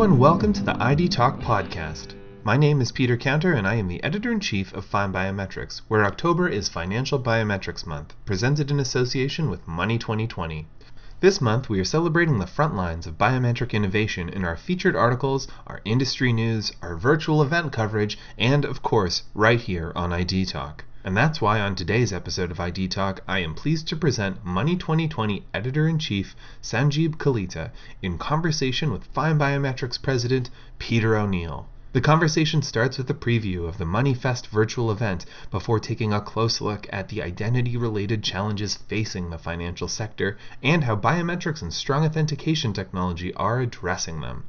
Hello and welcome to the ID Talk podcast. My name is Peter Counter and I am the editor in chief of FindBiometrics, where October is Financial Biometrics Month, presented in association with Money 2020. This month, we are celebrating the front lines of biometric innovation in our featured articles, our industry news, our virtual event coverage, and, of course, right here on ID Talk. And that's why on today's episode of ID Talk, I am pleased to present Money 2020 Editor in Chief Sanjib Kalita in conversation with FindBiometrics President Peter O'Neill. The conversation starts with a preview of the MoneyFest virtual event before taking a close look at the identity related challenges facing the financial sector and how biometrics and strong authentication technology are addressing them.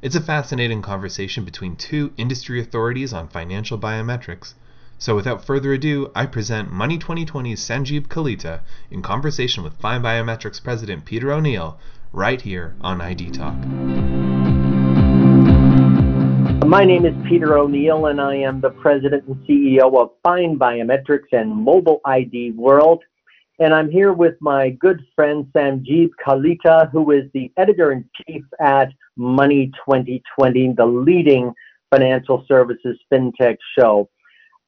It's a fascinating conversation between two industry authorities on financial biometrics. So without further ado, I present Money 2020's Sanjib Kalita in conversation with FindBiometrics President Peter O'Neill right here on ID Talk. My name is Peter O'Neill, and I am the president and CEO of FindBiometrics and Mobile ID World. And I'm here with my good friend Sanjib Kalita, who is the editor in chief at Money 2020, the leading financial services fintech show.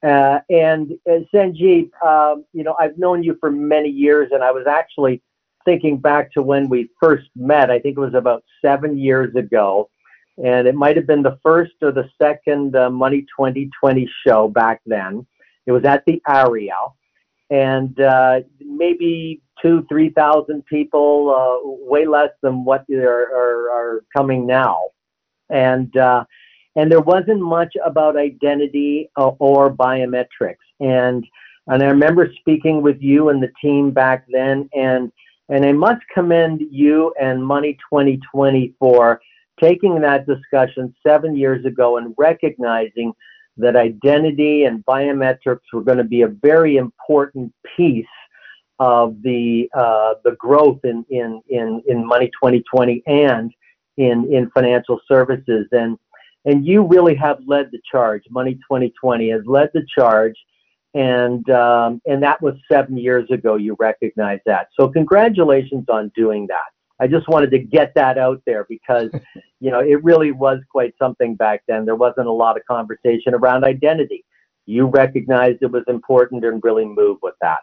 Uh, and uh, Sanjib, um, you know, I've known you for many years, and I was actually thinking back to when we first met. I think it was about seven years ago, and it might have been the first or the second uh, Money 2020 show back then. It was at the Aria, and uh, maybe two, three thousand people, uh, way less than what are, are, are coming now, and uh, and there wasn't much about identity or, uh, or biometrics. And and I remember speaking with you and the team back then, and and I must commend you and Money 2020 for taking that discussion seven years ago and recognizing that identity and biometrics were going to be a very important piece of the uh, the growth in, in in in Money 2020 and in in financial services. And and you really have led the charge. Money 2020 has led the charge, and um, and that was seven years ago. You recognize that, so congratulations on doing that. I just wanted to get that out there because you know it really was quite something back then. There wasn't a lot of conversation around identity. You recognized it was important and really moved with that.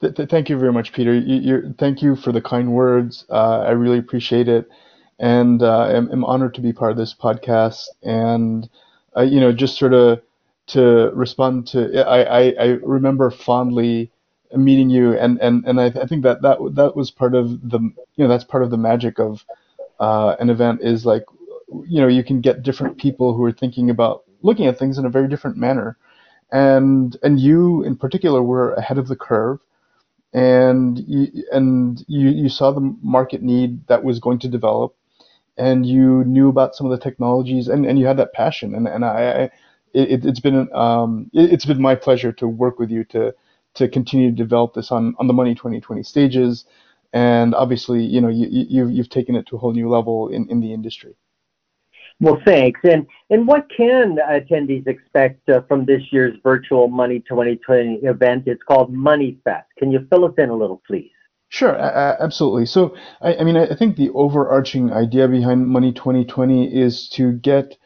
Th- th- thank you very much, Peter. You, thank you for the kind words. Uh, I really appreciate it and uh, am, am, honored to be part of this podcast. And uh, you know, just sort of to respond to, I, I, I, remember fondly meeting you, and and and I, I, think that that that was part of the, you know, that's part of the magic of uh, an event is like, you know, you can get different people who are thinking about looking at things in a very different manner, and and you in particular were ahead of the curve and you, and you, you saw the market need that was going to develop and you knew about some of the technologies and, and you had that passion and, and I, it, has been um, it, has been my pleasure to work with you to to continue to develop this on, on the Money 2020 stages and obviously you know you, you've, you've taken it to a whole new level in, in the industry. Well, thanks. And and what can attendees expect uh, from this year's virtual Money 2020 event? It's called Money Fest. Can you fill us in a little, please? Sure, absolutely. So, I, I mean, I think the overarching idea behind Money 2020 is to get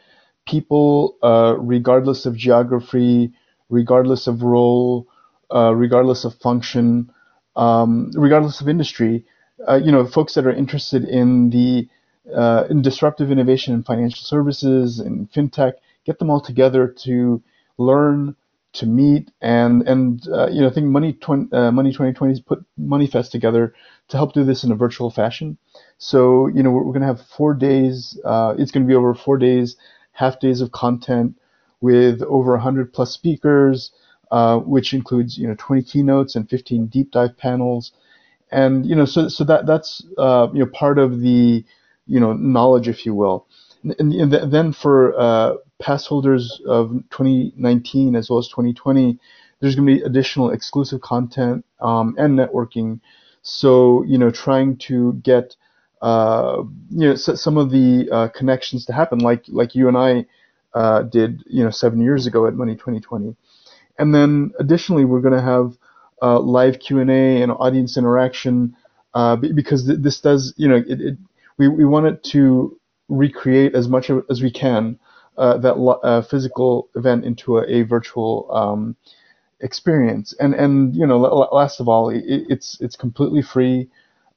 people, uh, regardless of geography, regardless of role, uh, regardless of function, um, regardless of industry, uh, you know, folks that are interested in the uh, in disruptive innovation in financial services and fintech, get them all together to learn, to meet and and uh, you know I think Money 20, uh, Money 2020 has put MoneyFest together to help do this in a virtual fashion. So you know we're, we're going to have four days. Uh, it's going to be over four days, half days of content with over 100 plus speakers, uh, which includes you know 20 keynotes and 15 deep dive panels, and you know so so that that's uh, you know part of the you know knowledge if you will. And, and then for uh, pass holders of 2019 as well as 2020, there's going to be additional exclusive content um, and networking. So, you know, trying to get, uh, you know, some of the uh, connections to happen, like like you and I uh, did, you know, seven years ago at Money 2020. And then additionally, we're going to have uh, live Q&A and audience interaction uh, because th- this does, you know, it, it, we, we want it to recreate as much as we can uh, that uh, physical event into a, a virtual um, experience. And and you know, last of all, it, it's it's completely free.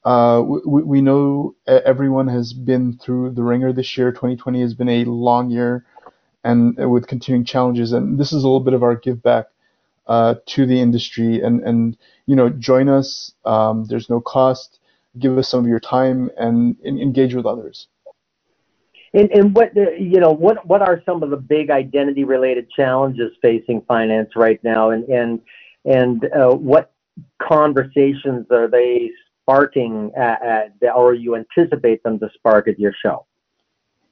Uh, we, we know everyone has been through the ringer this year. 2020 has been a long year, and with continuing challenges. And this is a little bit of our give back uh, to the industry. And and you know, join us. Um, there's no cost. Give us some of your time and, and engage with others. And, and what you know what what are some of the big identity related challenges facing finance right now? And and and uh, what conversations are they sparking at, at, or you anticipate them to spark at your show?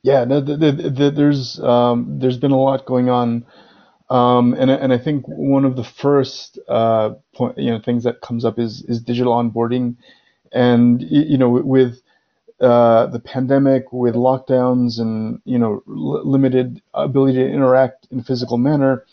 Yeah no, the, the, the, there's um, there's been a lot going on. Um, and and I think one of the first uh, point, you know things that comes up is is digital onboarding. And you know with uh, the pandemic with lockdowns and you know l- limited ability to interact in a physical manner,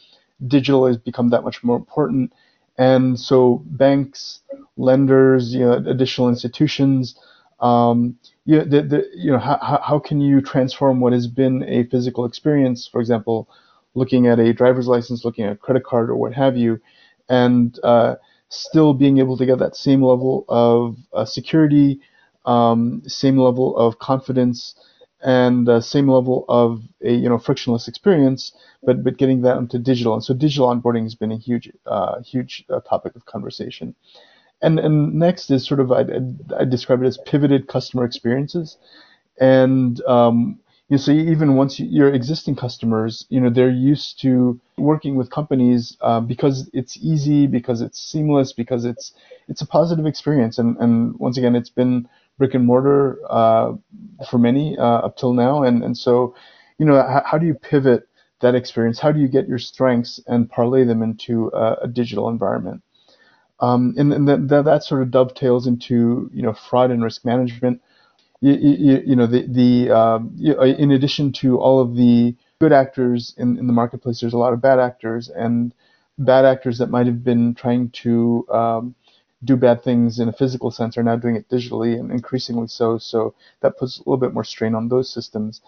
digital has become that much more important. And so banks, lenders, you know, additional institutions, um, you, the, the, you know, how, how can you transform what has been a physical experience, for example, looking at a driver's license, looking at a credit card, or what have you, and uh, still being able to get that same level of uh, security, um, same level of confidence and uh, same level of a you know frictionless experience, but but getting that into digital. And so digital onboarding has been a huge uh, huge uh, topic of conversation. And and next is sort of I I describe it as pivoted customer experiences, and um, you so even once you, your existing customers, you know, they're used to working with companies uh, because it's easy, because it's seamless, because it's it's a positive experience. And and once again, it's been brick and mortar uh, for many uh, up till now. And and so, you know, how, how, do you pivot that experience? How do you get your strengths and parlay them into a, a digital environment? Um, and and that, that, that sort of dovetails into you know fraud and risk management. You, you, you know the the um, you uh, in addition to all of the good actors in, in the marketplace, there's a lot of bad actors and bad actors that might have been trying to um, do bad things in a physical sense are now doing it digitally and increasingly so. So that puts a little bit more strain on those systems.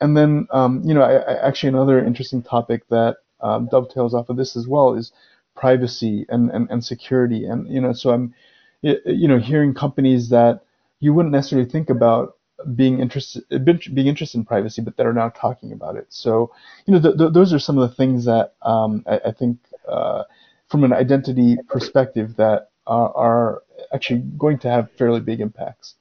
And then, um, you know, I, I, actually another interesting topic that um, dovetails off of this as well is privacy and, and, and security. And, you know, so I'm, you know, hearing companies that you wouldn't necessarily think about being interested being interested in privacy, but that are now talking about it. So, you know, th- th- those are some of the things that um, I, I, think, uh, from an identity perspective, that are, actually going to have fairly big impacts.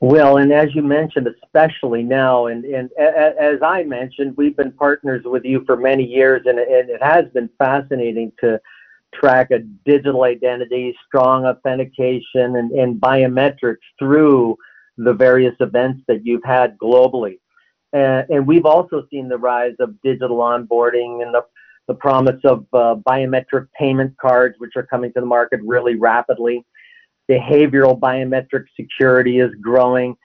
Well, and as you mentioned, especially now, and, and as I mentioned, we've been partners with you for many years, and, and it has been fascinating to track a digital identity, strong authentication, and, and biometrics through the various events that you've had globally. And, and we've also seen the rise of digital onboarding and the the promise of uh, biometric payment cards, which are coming to the market really rapidly. Behavioral biometric security is growing,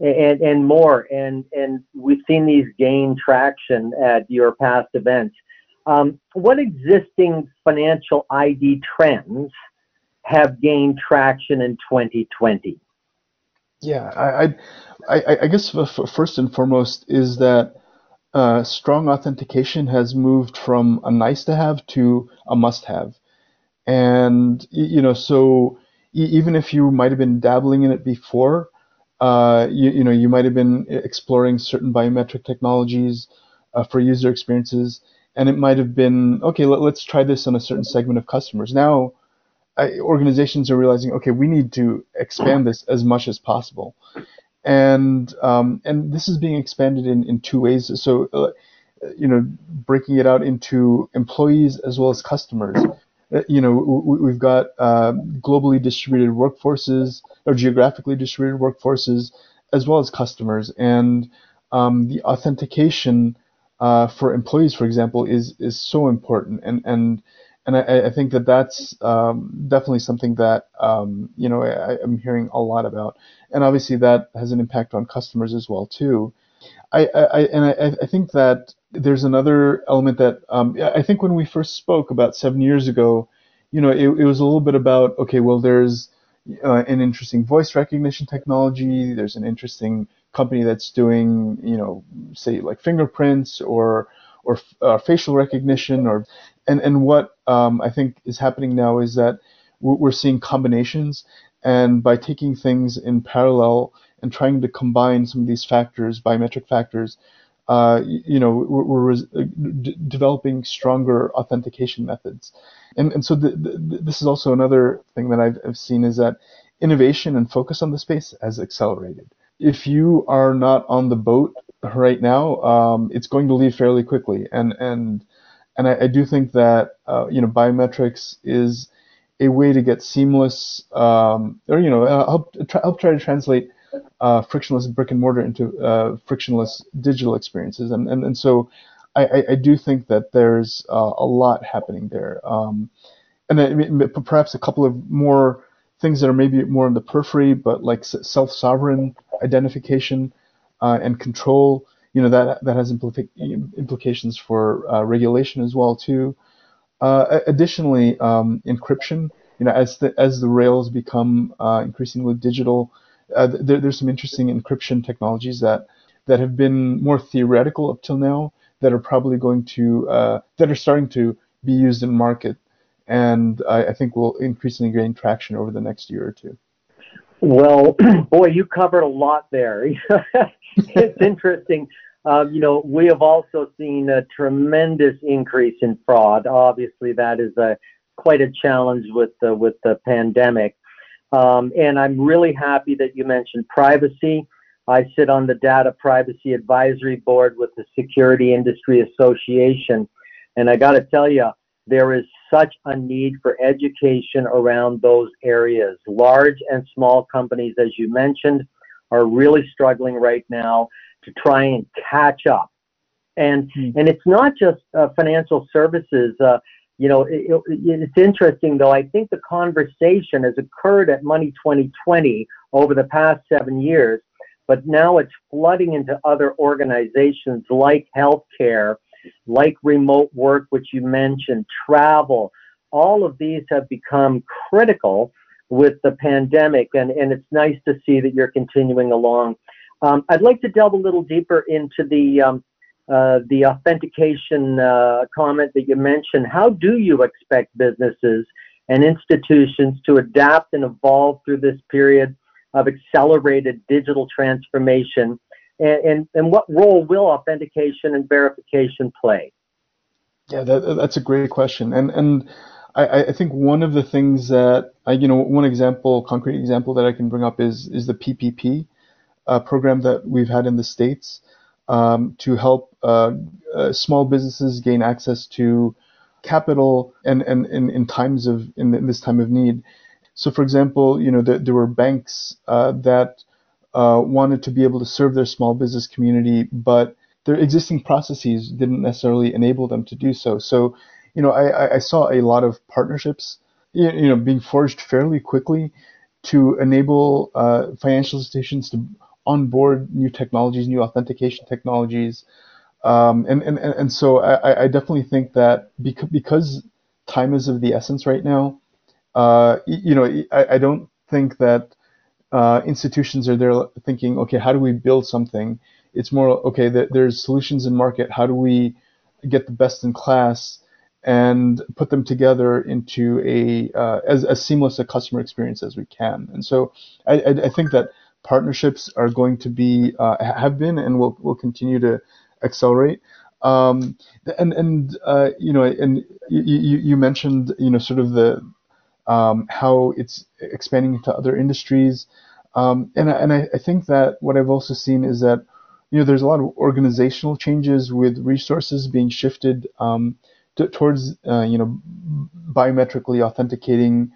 and and more. And and we've seen these gain traction at your past events. Um, what existing financial ID trends have gained traction in 2020? Yeah, I, I, I guess first and foremost is that uh, strong authentication has moved from a nice to have to a must have. And, you know, so even if you might have been dabbling in it before, uh, you, you know, you might have been exploring certain biometric technologies uh, for user experiences, and it might have been, okay, let, us try this on a certain segment of customers. Now, I, organizations are realizing, okay, we need to expand this as much as possible and um, and this is being expanded in, in two ways. So, uh, you know, breaking it out into employees as well as customers. Uh, you know, we've got uh, globally distributed workforces or geographically distributed workforces as well as customers, and um, the authentication uh, for employees, for example, is is so important, and and and I, I think that that's um, definitely something that um, you know I, am hearing a lot about, and obviously that has an impact on customers as well too. I, I and I, I think that there's another element that um, I think when we first spoke about seven years ago, you know, it, it was a little bit about okay, well, there's uh, an interesting voice recognition technology, there's an interesting company that's doing, you know, say like fingerprints or or uh, facial recognition or and and what um, I think is happening now is that we're seeing combinations and by taking things in parallel and trying to combine some of these factors, biometric factors, uh, you know, we're, we're uh, d- developing stronger authentication methods. And, and so the, the, this is also another thing that I've, I've seen is that innovation and focus on the space has accelerated. If you are not on the boat right now, um, it's going to leave fairly quickly. And and and I, I do think that uh, you know biometrics is a way to get seamless, um, or you know, uh, help try, help try to translate uh, frictionless brick and mortar into uh, frictionless digital experiences, and and, and so I, I do think that there's uh, a lot happening there, um, and I perhaps a couple of more things that are maybe more in the periphery, but like self-sovereign identification uh, and control. You know that that has implica- implications for uh, regulation as well too. Uh, additionally, um, encryption. You know, as the as the rails become uh, increasingly digital, uh, there, there's some interesting encryption technologies that that have been more theoretical up till now that are probably going to uh, that are starting to be used in market, and I, I think will increasingly gain traction over the next year or two. Well, boy, you covered a lot there. it's interesting. Um, you know, we have also seen a tremendous increase in fraud. Obviously, that is a quite a challenge with the with the pandemic. Um, and I'm really happy that you mentioned privacy. I sit on the Data Privacy Advisory Board with the Security Industry Association, and I got to tell you, there is such a need for education around those areas. Large and small companies, as you mentioned, are really struggling right now to try and catch up. And mm-hmm. and it's not just uh, financial services. Uh, you know, it, it, it's interesting though. I think the conversation has occurred at Money 2020 over the past seven years, but now it's flooding into other organizations like healthcare, like remote work, which you mentioned, travel. All of these have become critical with the pandemic, and, and it's nice to see that you're continuing along um, I'd like to delve a little deeper into the um, uh, the authentication uh, comment that you mentioned. How do you expect businesses and institutions to adapt and evolve through this period of accelerated digital transformation? And, and, and what role will authentication and verification play? Yeah, that, that's a great question. And, and I, I think one of the things that, I, you know, one example, concrete example that I can bring up is, is the PPP uh, program that we've had in the states um, to help uh, uh, small businesses gain access to capital and and in times of in, this time of need. So, for example, you know the, there were banks uh, that uh, wanted to be able to serve their small business community, but their existing processes didn't necessarily enable them to do so. So, you know, I, I saw a lot of partnerships, you know, being forged fairly quickly to enable uh, financial institutions to onboard new technologies, new authentication technologies. Um, and, and, and so I, I definitely think that because, because time is of the essence right now, uh, you know, I, I don't think that uh, institutions are there thinking, okay, how do we build something? It's more, okay, there's solutions in market. How do we get the best in class and put them together into a uh, as, as seamless a customer experience as we can? And so I, I, I think that partnerships are going to be uh, have been and will will continue to accelerate. Um, and and uh, you know, and you, you mentioned you know sort of the um, how it's expanding into other industries, um, and and I, I, think that what I've also seen is that you know there's a lot of organizational changes with resources being shifted um, to, towards uh, you know biometrically authenticating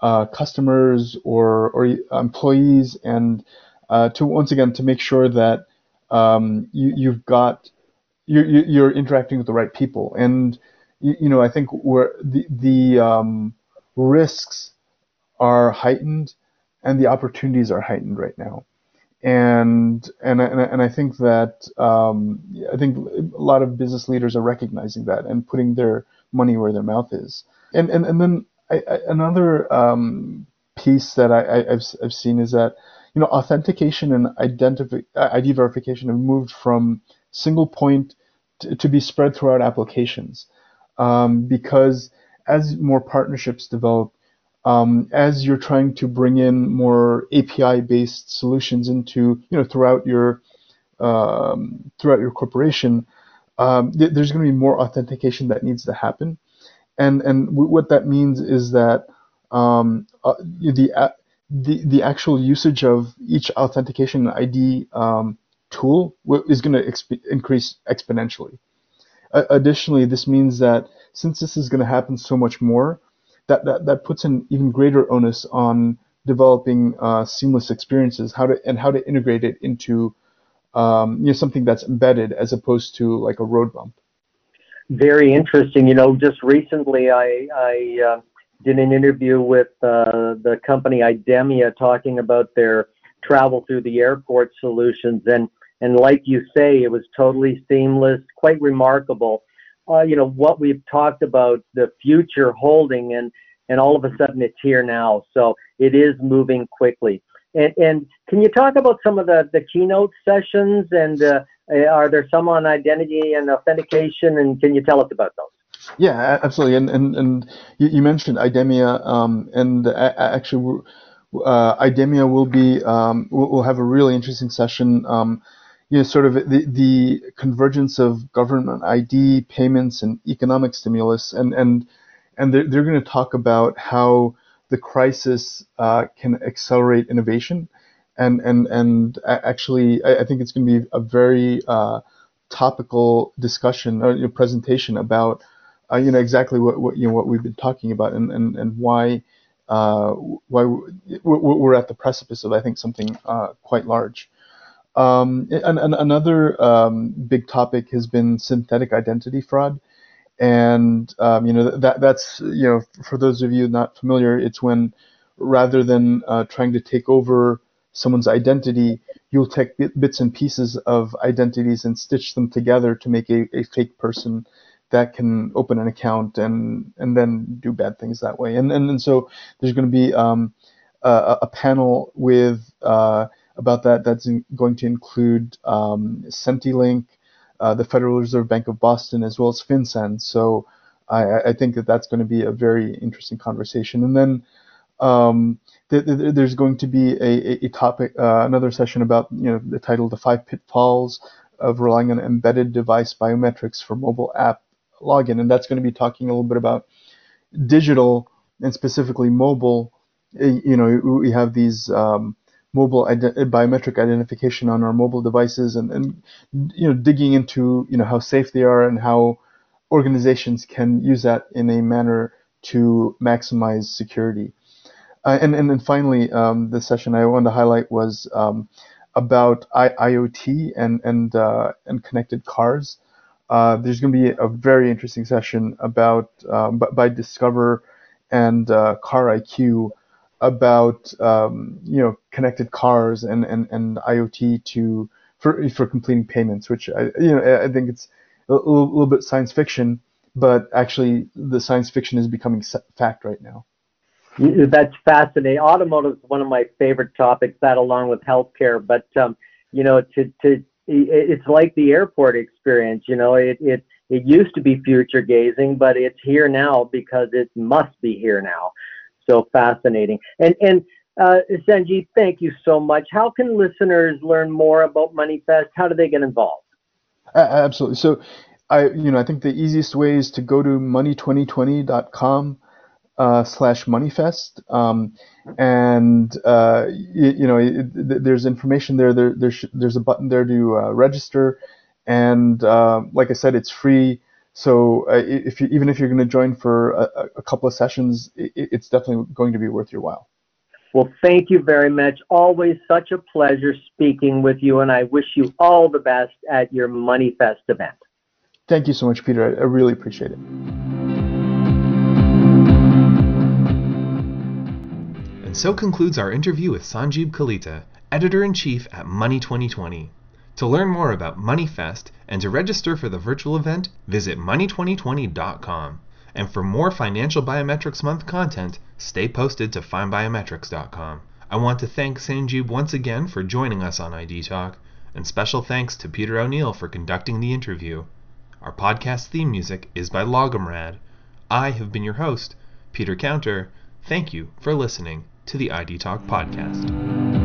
uh, customers or, or employees, and uh, to once again to make sure that um, you, you've got you, you're interacting with the right people. And you, you know, I think where the the um, risks are heightened and the opportunities are heightened right now. And and and, and I think that um, I think a lot of business leaders are recognizing that and putting their money where their mouth is. And and, and then I, I, another um, piece that I, have I've seen is that you know, authentication and identifi- ID verification have moved from single point to, to be spread throughout applications um, because as more partnerships develop, um, as you're trying to bring in more API-based solutions into you know throughout your um, throughout your corporation, um, th- there's going to be more authentication that needs to happen, and and w- what that means is that um, uh, the uh, the the actual usage of each authentication ID um, tool w- is going to exp- increase exponentially. Uh, additionally, this means that since this is going to happen so much more, that, that, that puts an even greater onus on developing uh, seamless experiences, how to and how to integrate it into um, you know something that's embedded as opposed to like a road bump. Very interesting. You know, just recently I I uh, did an interview with uh, the company Idemia talking about their travel through the airport solutions and and like you say, it was totally seamless, quite remarkable uh, you know, what we've talked about, the future holding, and and all of a sudden it's here now. So it is moving quickly. And, and can you talk about some of the, the keynote sessions? And uh, are there some on identity and authentication? And can you tell us about those? Yeah, absolutely. And and, and you, you mentioned IDEMIA, um, and actually, uh, IDEMIA will be um, will, have a really interesting session. Um, you know, sort of the, the convergence of government ID, payments, and economic stimulus, and and and they're, they're going to talk about how the crisis uh, can accelerate innovation, and and and actually, I, I think it's going to be a very uh, topical discussion or you know, presentation about uh, you know exactly what, what you know what we've been talking about and and and why. Uh, why we're at the precipice of, I think, something uh, quite large. Um, and, and another um, big topic has been synthetic identity fraud, and um, you know that that's you know for those of you not familiar, it's when rather than uh, trying to take over someone's identity, you'll take bits and pieces of identities and stitch them together to make a, a fake person that can open an account and and then do bad things that way. And and, and so there's going to be um, a, a, panel with uh, about that. That's in, going to include um, uh, the Federal Reserve Bank of Boston, as well as FinCEN. So I, I, think that that's going to be a very interesting conversation. And then um, th- th- there's going to be a, a topic, uh, another session about you know the title, "The Five Pitfalls of Relying on Embedded Device Biometrics for Mobile App Login," and that's going to be talking a little bit about digital and specifically mobile. You know, we have these um, mobile ident- biometric identification on our mobile devices and, and you know digging into you know how safe they are and how organizations can use that in a manner to maximize security. Uh, and, and then finally, um, the session I wanted to highlight was um, about I- IoT and and uh, and connected cars. Uh, there's going to be a very interesting session about um, by Discover and uh, Car IQ about um, you know connected cars and, and, and IoT to for for completing payments, which I you know I think it's a little, little bit science fiction, but actually the science fiction is becoming fact right now. That's fascinating. Automotive is one of my favorite topics, that along with healthcare. But um, you know, to to it's like the airport experience. You know, it it it used to be future gazing, but it's here now because it must be here now so fascinating. And and uh, Sanjeev, thank you so much. How can listeners learn more about MoneyFest? How do they get involved? Uh, absolutely. So, I you know I think the easiest way is to go to money2020.com uh, um, and uh, you, you, know it, there's information there. There there's there's a button there to uh, register, and uh, like I said, it's free. So uh, if you, even if you're going to join for a, a couple of sessions, it, it's definitely going to be worth your while. Well, thank you very much. Always such a pleasure speaking with you, and I wish you all the best at your Money Fest event. Thank you so much, Peter. I, I really appreciate it. And so concludes our interview with Sanjeev Kalita, editor in chief at Money 2020. To learn more about MoneyFest and to register for the virtual event, visit money2020.com. And for more Financial Biometrics Month content, stay posted to findbiometrics.com. I want to thank Sanjib once again for joining us on ID Talk, and special thanks to Peter O'Neill for conducting the interview. Our podcast theme music is by Logomrad. I have been your host, Peter Counter. Thank you for listening to the ID Talk podcast.